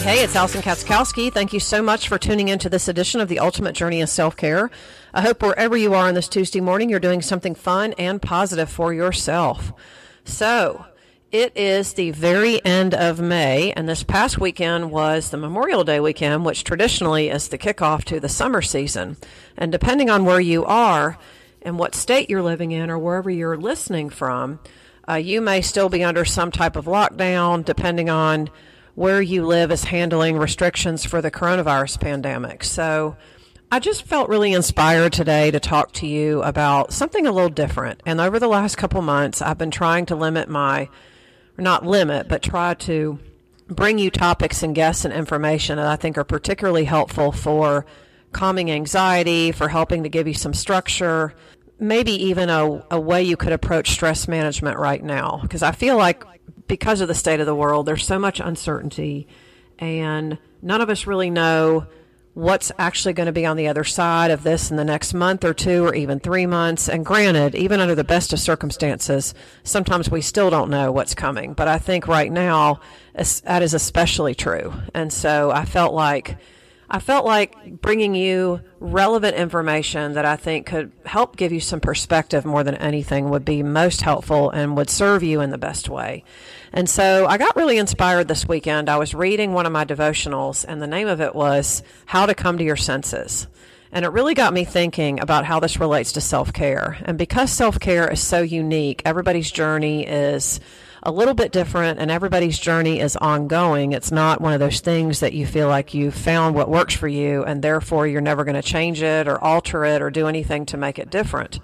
Hey, hey, it's Alison Katschkowsky. Thank you so much for tuning into this edition of the Ultimate Journey of Self Care. I hope wherever you are on this Tuesday morning, you're doing something fun and positive for yourself. So, it is the very end of May, and this past weekend was the Memorial Day weekend, which traditionally is the kickoff to the summer season. And depending on where you are and what state you're living in or wherever you're listening from, uh, you may still be under some type of lockdown, depending on where you live is handling restrictions for the coronavirus pandemic. So I just felt really inspired today to talk to you about something a little different. And over the last couple months, I've been trying to limit my, not limit, but try to bring you topics and guests and information that I think are particularly helpful for calming anxiety, for helping to give you some structure, maybe even a, a way you could approach stress management right now. Because I feel like because of the state of the world, there's so much uncertainty, and none of us really know what's actually going to be on the other side of this in the next month or two or even three months. And granted, even under the best of circumstances, sometimes we still don't know what's coming. But I think right now, that is especially true. And so I felt like I felt like bringing you relevant information that I think could help give you some perspective more than anything would be most helpful and would serve you in the best way. And so I got really inspired this weekend. I was reading one of my devotionals, and the name of it was How to Come to Your Senses. And it really got me thinking about how this relates to self care. And because self care is so unique, everybody's journey is a little bit different and everybody's journey is ongoing. It's not one of those things that you feel like you've found what works for you and therefore you're never going to change it or alter it or do anything to make it different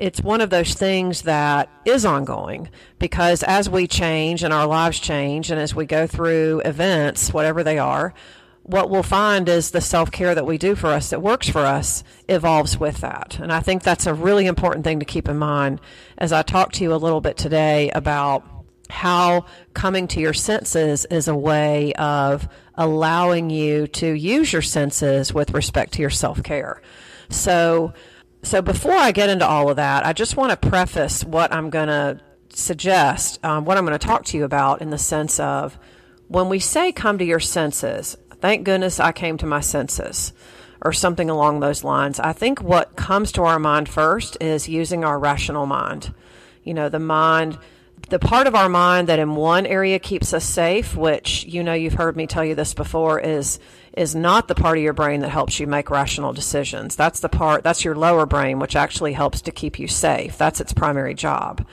it's one of those things that is ongoing because as we change and our lives change and as we go through events, whatever they are, what we'll find is the self care that we do for us that works for us evolves with that. And I think that's a really important thing to keep in mind as I talk to you a little bit today about how coming to your senses is a way of allowing you to use your senses with respect to your self care. So, so before I get into all of that, I just want to preface what I'm going to suggest, um, what I'm going to talk to you about in the sense of when we say come to your senses, thank goodness I came to my senses, or something along those lines. I think what comes to our mind first is using our rational mind. You know, the mind the part of our mind that in one area keeps us safe, which you know you've heard me tell you this before, is is not the part of your brain that helps you make rational decisions. That's the part that's your lower brain, which actually helps to keep you safe. That's its primary job.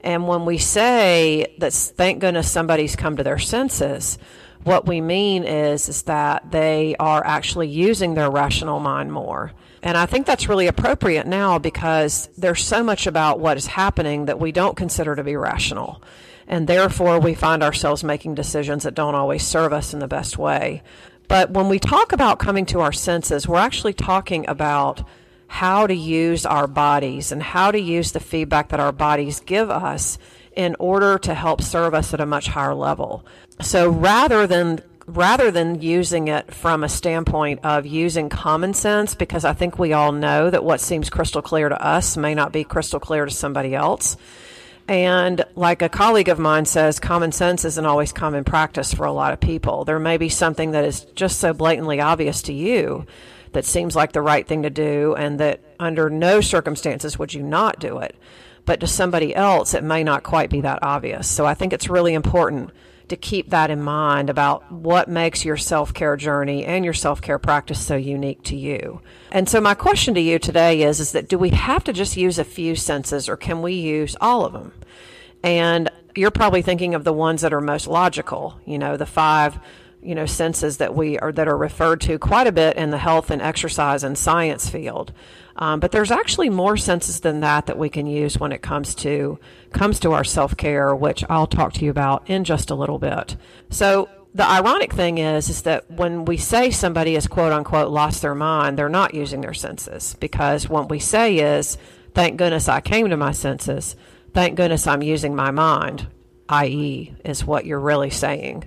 And when we say that thank goodness somebody's come to their senses, what we mean is is that they are actually using their rational mind more. And I think that's really appropriate now because there's so much about what is happening that we don't consider to be rational. And therefore, we find ourselves making decisions that don't always serve us in the best way. But when we talk about coming to our senses, we're actually talking about how to use our bodies and how to use the feedback that our bodies give us in order to help serve us at a much higher level. So rather than rather than using it from a standpoint of using common sense, because I think we all know that what seems crystal clear to us may not be crystal clear to somebody else. And like a colleague of mine says, common sense isn't always common practice for a lot of people. There may be something that is just so blatantly obvious to you that seems like the right thing to do, and that under no circumstances would you not do it. But to somebody else, it may not quite be that obvious. So I think it's really important to keep that in mind about what makes your self care journey and your self care practice so unique to you. And so, my question to you today is, is that do we have to just use a few senses or can we use all of them? And you're probably thinking of the ones that are most logical, you know, the five you know senses that we are that are referred to quite a bit in the health and exercise and science field. Um, but there's actually more senses than that that we can use when it comes to comes to our self care, which I'll talk to you about in just a little bit. So the ironic thing is is that when we say somebody has quote unquote lost their mind, they're not using their senses because what we say is, "Thank goodness I came to my senses. Thank goodness I'm using my mind." I.e., is what you're really saying.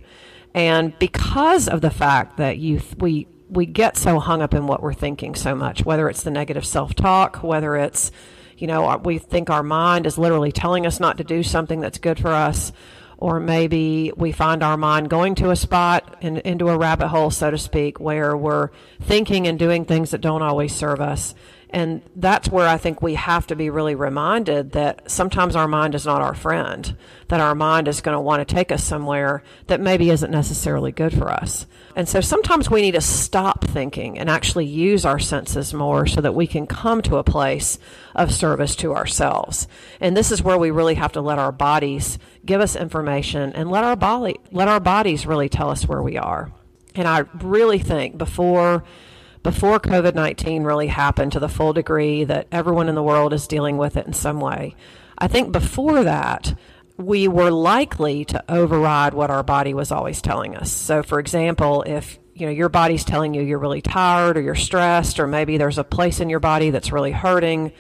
And because of the fact that you we we get so hung up in what we're thinking so much, whether it's the negative self-talk, whether it's you know we think our mind is literally telling us not to do something that's good for us, or maybe we find our mind going to a spot and into a rabbit hole, so to speak, where we're thinking and doing things that don't always serve us. And that's where I think we have to be really reminded that sometimes our mind is not our friend, that our mind is going to want to take us somewhere that maybe isn't necessarily good for us. And so sometimes we need to stop thinking and actually use our senses more so that we can come to a place of service to ourselves. And this is where we really have to let our bodies give us information and let our body, let our bodies really tell us where we are. And I really think before before COVID 19 really happened to the full degree that everyone in the world is dealing with it in some way. I think before that, we were likely to override what our body was always telling us. So, for example, if you know your body's telling you you're really tired or you're stressed, or maybe there's a place in your body that's really hurting,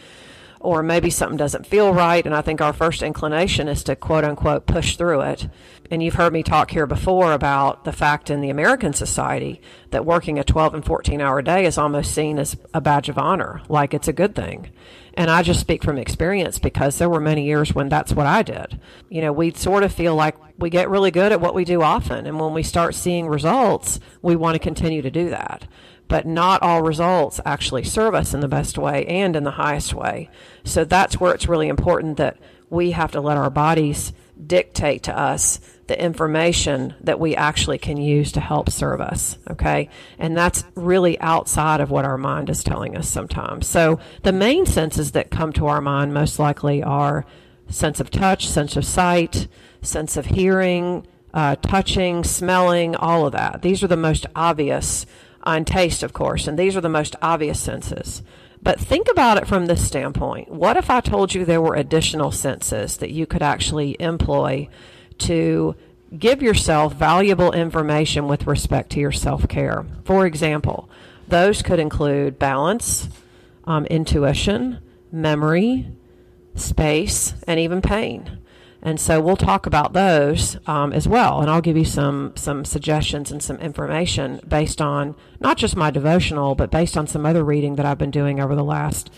or maybe something doesn't feel right. And I think our first inclination is to quote unquote push through it. And you've heard me talk here before about the fact in the American society that working a 12 and 14 hour day is almost seen as a badge of honor, like it's a good thing. And I just speak from experience because there were many years when that's what I did. You know, we sort of feel like we get really good at what we do often. And when we start seeing results, we want to continue to do that but not all results actually serve us in the best way and in the highest way. So that's where it's really important that we have to let our bodies dictate to us the information that we actually can use to help serve us. Okay. And that's really outside of what our mind is telling us sometimes. So the main senses that come to our mind most likely are sense of touch, sense of sight, sense of hearing, uh, touching, smelling, all of that. These are the most obvious on taste, of course, and these are the most obvious senses. But think about it from this standpoint. What if I told you there were additional senses that you could actually employ to give yourself valuable information with respect to your self care? For example, those could include balance, um, intuition, memory, space, and even pain. And so we'll talk about those um, as well, and I'll give you some some suggestions and some information based on not just my devotional, but based on some other reading that I've been doing over the last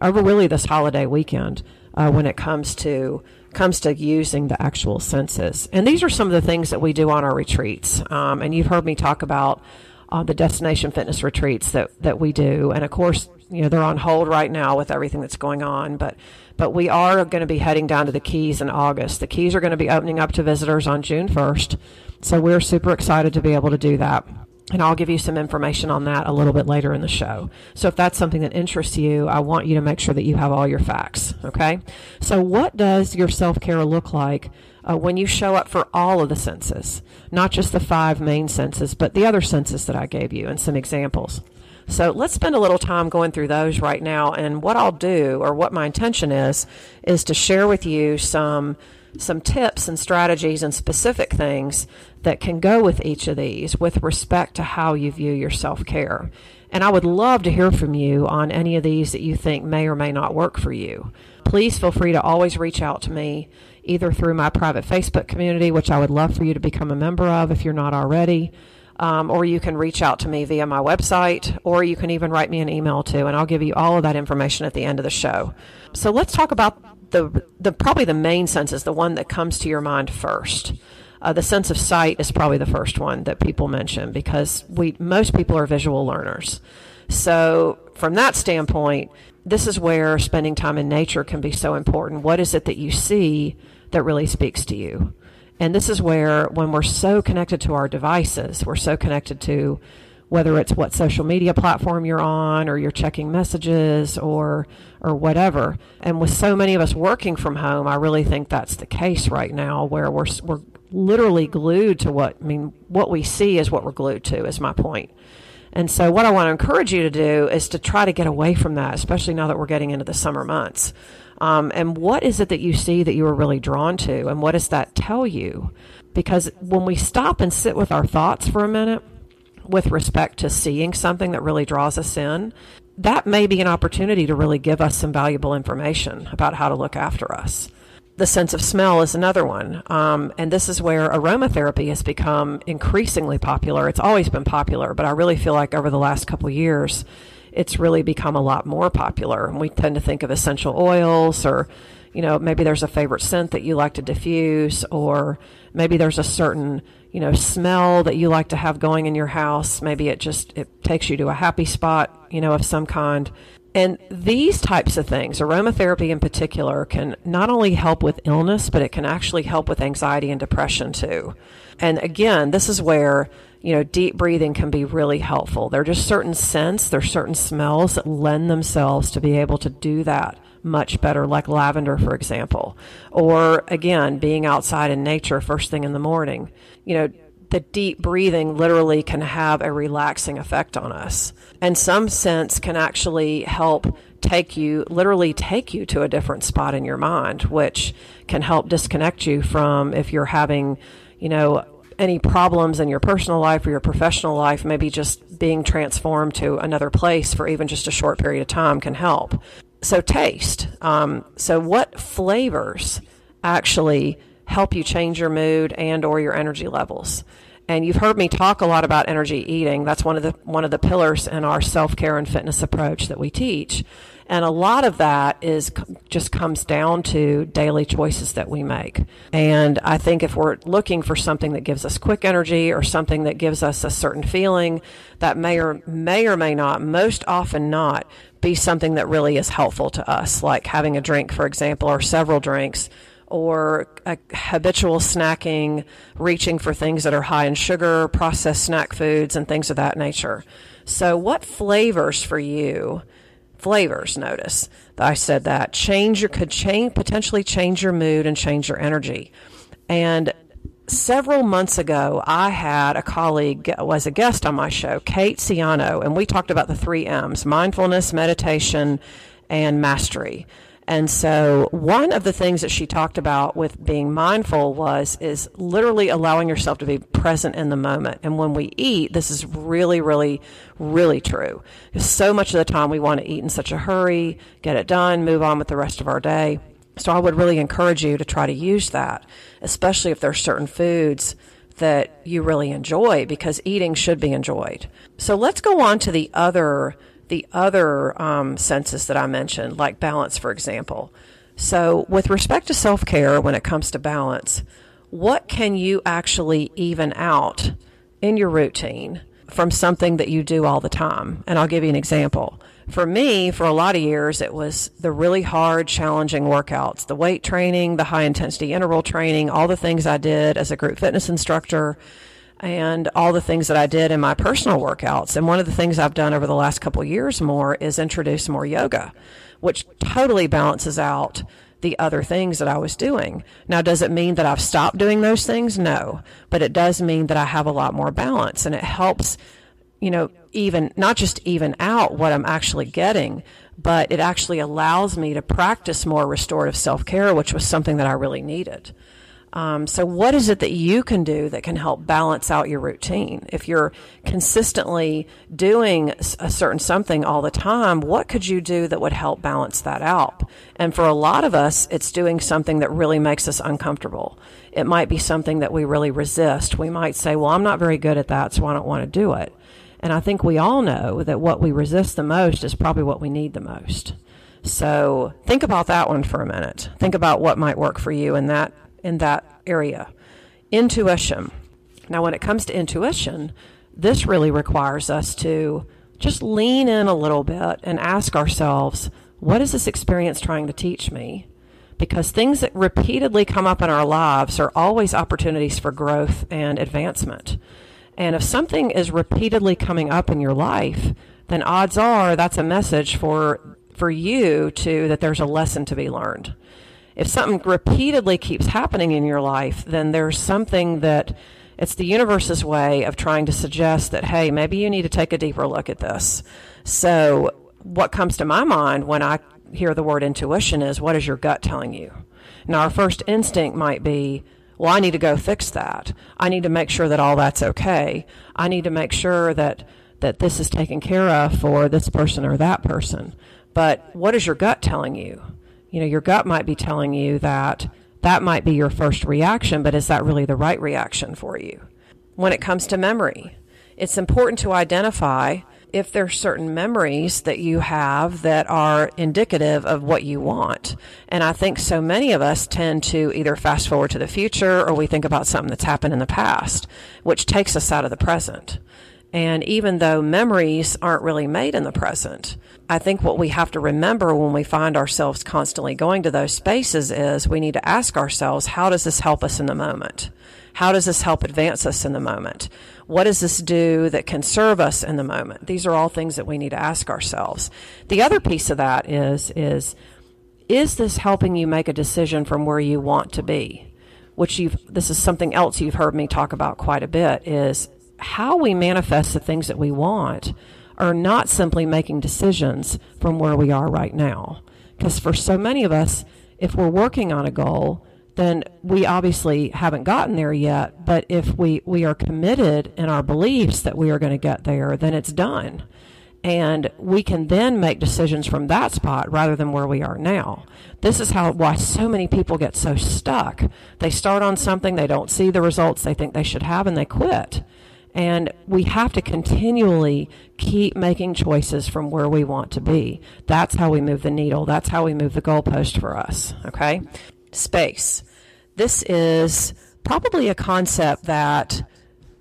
over really this holiday weekend uh, when it comes to comes to using the actual senses. And these are some of the things that we do on our retreats. Um, and you've heard me talk about uh, the destination fitness retreats that that we do, and of course, you know they're on hold right now with everything that's going on, but but we are going to be heading down to the Keys in August. The Keys are going to be opening up to visitors on June 1st. So we're super excited to be able to do that. And I'll give you some information on that a little bit later in the show. So if that's something that interests you, I want you to make sure that you have all your facts. Okay. So what does your self care look like uh, when you show up for all of the senses? Not just the five main senses, but the other senses that I gave you and some examples. So let's spend a little time going through those right now. And what I'll do, or what my intention is, is to share with you some some tips and strategies and specific things that can go with each of these with respect to how you view your self care. And I would love to hear from you on any of these that you think may or may not work for you. Please feel free to always reach out to me either through my private Facebook community, which I would love for you to become a member of if you're not already um, or you can reach out to me via my website, or you can even write me an email too, and I'll give you all of that information at the end of the show. So let's talk about the the probably the main senses, the one that comes to your mind first. Uh, the sense of sight is probably the first one that people mention because we most people are visual learners. So from that standpoint, this is where spending time in nature can be so important. What is it that you see that really speaks to you? And this is where, when we're so connected to our devices, we're so connected to whether it's what social media platform you're on or you're checking messages or or whatever. And with so many of us working from home, I really think that's the case right now where we're we're literally glued to what I mean what we see is what we're glued to is my point. And so what I want to encourage you to do is to try to get away from that, especially now that we're getting into the summer months. Um, and what is it that you see that you are really drawn to? And what does that tell you? Because when we stop and sit with our thoughts for a minute with respect to seeing something that really draws us in, that may be an opportunity to really give us some valuable information about how to look after us. The sense of smell is another one. Um, and this is where aromatherapy has become increasingly popular. It's always been popular, but I really feel like over the last couple years, it's really become a lot more popular. And we tend to think of essential oils or, you know, maybe there's a favorite scent that you like to diffuse, or maybe there's a certain, you know, smell that you like to have going in your house. Maybe it just it takes you to a happy spot, you know, of some kind. And these types of things, aromatherapy in particular, can not only help with illness, but it can actually help with anxiety and depression too. And again, this is where, you know, deep breathing can be really helpful. There are just certain scents, there are certain smells that lend themselves to be able to do that much better, like lavender, for example. Or again, being outside in nature first thing in the morning. You know, the deep breathing literally can have a relaxing effect on us. And some scents can actually help take you, literally take you to a different spot in your mind, which can help disconnect you from if you're having, you know, any problems in your personal life or your professional life, maybe just being transformed to another place for even just a short period of time can help. So, taste. Um, so, what flavors actually help you change your mood and or your energy levels. And you've heard me talk a lot about energy eating. That's one of the one of the pillars in our self-care and fitness approach that we teach. And a lot of that is just comes down to daily choices that we make. And I think if we're looking for something that gives us quick energy or something that gives us a certain feeling, that may or may or may not, most often not, be something that really is helpful to us, like having a drink, for example, or several drinks or habitual snacking, reaching for things that are high in sugar, processed snack foods, and things of that nature. So, what flavors for you? Flavors, notice that I said that change your could change potentially change your mood and change your energy. And several months ago, I had a colleague was a guest on my show, Kate Ciano, and we talked about the three M's: mindfulness, meditation, and mastery. And so one of the things that she talked about with being mindful was is literally allowing yourself to be present in the moment. And when we eat, this is really, really, really true. So much of the time we want to eat in such a hurry, get it done, move on with the rest of our day. So I would really encourage you to try to use that, especially if there's certain foods that you really enjoy because eating should be enjoyed. So let's go on to the other the other um, senses that I mentioned, like balance, for example. So, with respect to self care, when it comes to balance, what can you actually even out in your routine from something that you do all the time? And I'll give you an example. For me, for a lot of years, it was the really hard, challenging workouts, the weight training, the high intensity interval training, all the things I did as a group fitness instructor and all the things that I did in my personal workouts. And one of the things I've done over the last couple years more is introduce more yoga, which totally balances out the other things that I was doing. Now, does it mean that I've stopped doing those things? No, but it does mean that I have a lot more balance and it helps, you know, even, not just even out what I'm actually getting, but it actually allows me to practice more restorative self care, which was something that I really needed. Um, so, what is it that you can do that can help balance out your routine? If you're consistently doing a certain something all the time, what could you do that would help balance that out? And for a lot of us, it's doing something that really makes us uncomfortable. It might be something that we really resist. We might say, Well, I'm not very good at that, so I don't want to do it. And I think we all know that what we resist the most is probably what we need the most. So think about that one for a minute. Think about what might work for you in that in that area. Intuition. Now, when it comes to intuition, this really requires us to just lean in a little bit and ask ourselves, what is this experience trying to teach me? Because things that repeatedly come up in our lives are always opportunities for growth and advancement. And if something is repeatedly coming up in your life, then odds are that's a message for for you to that there's a lesson to be learned if something repeatedly keeps happening in your life, then there's something that it's the universe's way of trying to suggest that, hey, maybe you need to take a deeper look at this. So, what comes to my mind when I hear the word intuition is what is your gut telling you? Now, our first instinct might be, well, I need to go fix that. I need to make sure that all that's okay. I need to make sure that, that this is taken care of for this person or that person. But what is your gut telling you? You know, your gut might be telling you that that might be your first reaction, but is that really the right reaction for you? When it comes to memory, it's important to identify if there's certain memories that you have that are indicative of what you want. And I think so many of us tend to either fast forward to the future or we think about something that's happened in the past, which takes us out of the present. And even though memories aren't really made in the present, I think what we have to remember when we find ourselves constantly going to those spaces is we need to ask ourselves, how does this help us in the moment? How does this help advance us in the moment? What does this do that can serve us in the moment? These are all things that we need to ask ourselves. The other piece of that is, is, is this helping you make a decision from where you want to be? Which you've, this is something else you've heard me talk about quite a bit is how we manifest the things that we want are not simply making decisions from where we are right now. Because for so many of us, if we're working on a goal, then we obviously haven't gotten there yet. But if we, we are committed in our beliefs that we are going to get there, then it's done. And we can then make decisions from that spot rather than where we are now. This is how why so many people get so stuck. They start on something, they don't see the results they think they should have, and they quit. And we have to continually keep making choices from where we want to be. That's how we move the needle. That's how we move the goalpost for us. Okay? Space. This is probably a concept that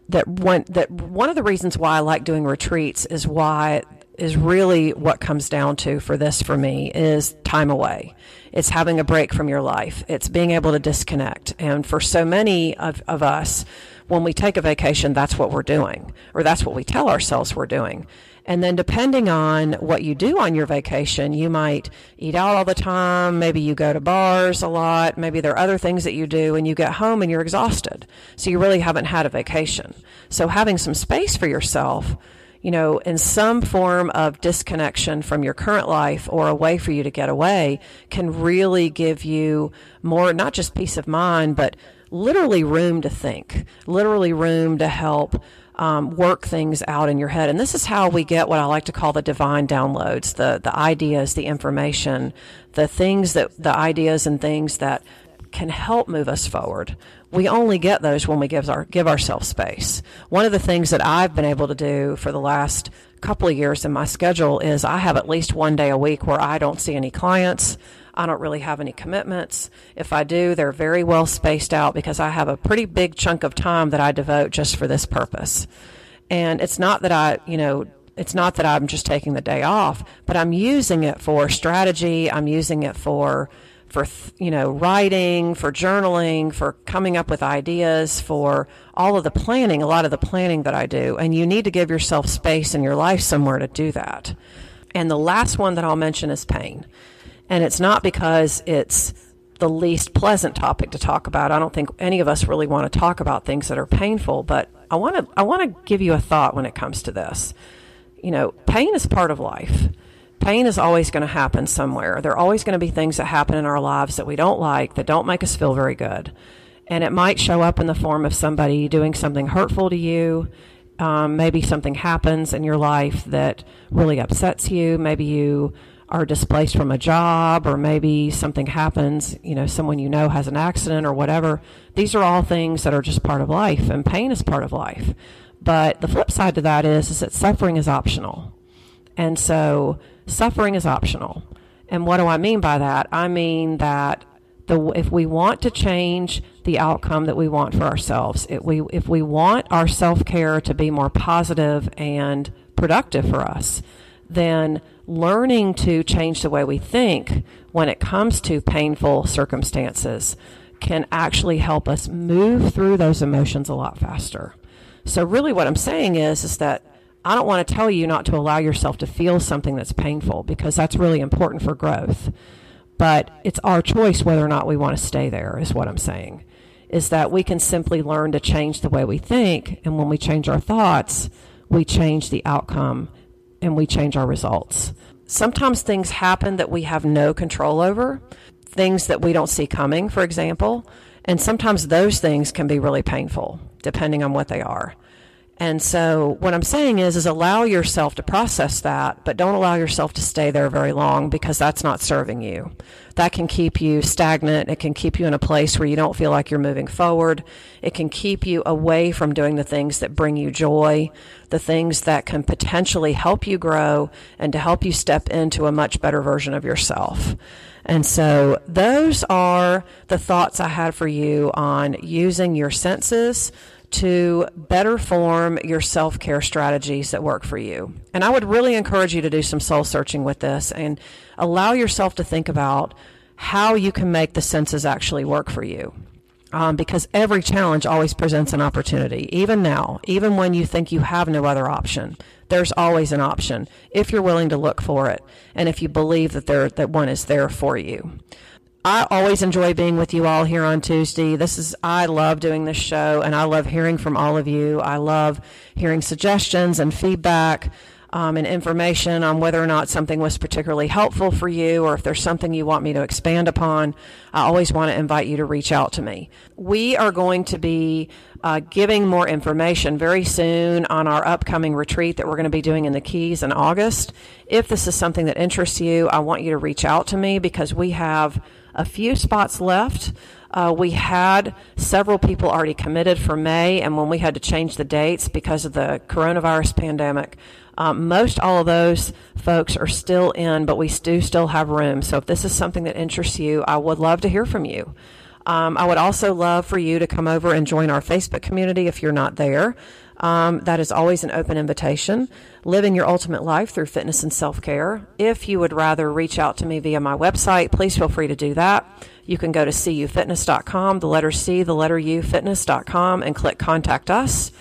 that one that one of the reasons why I like doing retreats is why is really what comes down to for this for me is time away. It's having a break from your life. It's being able to disconnect. And for so many of, of us, when we take a vacation, that's what we're doing, or that's what we tell ourselves we're doing. And then depending on what you do on your vacation, you might eat out all the time. Maybe you go to bars a lot. Maybe there are other things that you do and you get home and you're exhausted. So you really haven't had a vacation. So having some space for yourself, you know, in some form of disconnection from your current life or a way for you to get away can really give you more, not just peace of mind, but literally room to think, literally room to help um, work things out in your head. And this is how we get what I like to call the divine downloads, the, the ideas, the information, the things that, the ideas and things that can help move us forward. We only get those when we give our give ourselves space. One of the things that I've been able to do for the last couple of years in my schedule is I have at least one day a week where I don't see any clients. I don't really have any commitments. If I do, they're very well spaced out because I have a pretty big chunk of time that I devote just for this purpose. And it's not that I, you know, it's not that I'm just taking the day off, but I'm using it for strategy. I'm using it for, for, you know, writing, for journaling, for coming up with ideas, for all of the planning, a lot of the planning that I do. And you need to give yourself space in your life somewhere to do that. And the last one that I'll mention is pain. And it's not because it's the least pleasant topic to talk about. I don't think any of us really want to talk about things that are painful, but I want to I want to give you a thought when it comes to this. You know, pain is part of life. Pain is always going to happen somewhere. There are always going to be things that happen in our lives that we don't like, that don't make us feel very good. And it might show up in the form of somebody doing something hurtful to you. Um, maybe something happens in your life that really upsets you. Maybe you are displaced from a job or maybe something happens, you know, someone you know has an accident or whatever. These are all things that are just part of life and pain is part of life. But the flip side to that is, is that suffering is optional. And so suffering is optional. And what do I mean by that? I mean that the, if we want to change the outcome that we want for ourselves, if we, if we want our self care to be more positive and productive for us, then learning to change the way we think when it comes to painful circumstances can actually help us move through those emotions a lot faster. So really what I'm saying is is that I don't want to tell you not to allow yourself to feel something that's painful because that's really important for growth. But it's our choice whether or not we want to stay there is what I'm saying. Is that we can simply learn to change the way we think and when we change our thoughts, we change the outcome and we change our results. Sometimes things happen that we have no control over, things that we don't see coming, for example, and sometimes those things can be really painful depending on what they are. And so what I'm saying is is allow yourself to process that, but don't allow yourself to stay there very long because that's not serving you. That can keep you stagnant. It can keep you in a place where you don't feel like you're moving forward. It can keep you away from doing the things that bring you joy, the things that can potentially help you grow and to help you step into a much better version of yourself. And so those are the thoughts I had for you on using your senses to better form your self care strategies that work for you. And I would really encourage you to do some soul searching with this and allow yourself to think about how you can make the senses actually work for you. Um, because every challenge always presents an opportunity. Even now, even when you think you have no other option, there's always an option if you're willing to look for it and if you believe that there that one is there for you. I always enjoy being with you all here on Tuesday. This is, I love doing this show and I love hearing from all of you. I love hearing suggestions and feedback. Um, and information on whether or not something was particularly helpful for you or if there's something you want me to expand upon, I always want to invite you to reach out to me. We are going to be uh, giving more information very soon on our upcoming retreat that we're going to be doing in the Keys in August. If this is something that interests you, I want you to reach out to me because we have a few spots left. Uh, we had several people already committed for May, and when we had to change the dates because of the coronavirus pandemic, um, most all of those folks are still in, but we do still have room. So if this is something that interests you, I would love to hear from you. Um, I would also love for you to come over and join our Facebook community if you're not there. Um, that is always an open invitation. Living your ultimate life through fitness and self care. If you would rather reach out to me via my website, please feel free to do that. You can go to cufitness.com, the letter C, the letter U, fitness.com, and click contact us.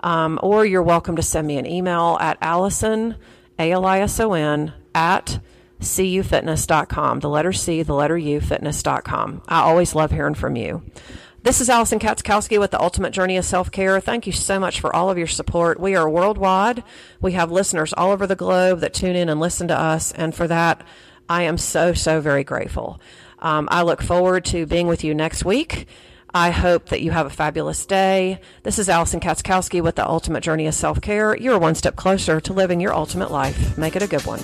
Um, or you're welcome to send me an email at Alison, A L I S O N, at cufitness.com, the letter C, the letter U, fitness.com. I always love hearing from you. This is Alison Katschkowsky with the Ultimate Journey of Self Care. Thank you so much for all of your support. We are worldwide. We have listeners all over the globe that tune in and listen to us, and for that, I am so, so very grateful. Um, I look forward to being with you next week. I hope that you have a fabulous day. This is Alison Katschkowsky with the Ultimate Journey of Self Care. You're one step closer to living your ultimate life. Make it a good one.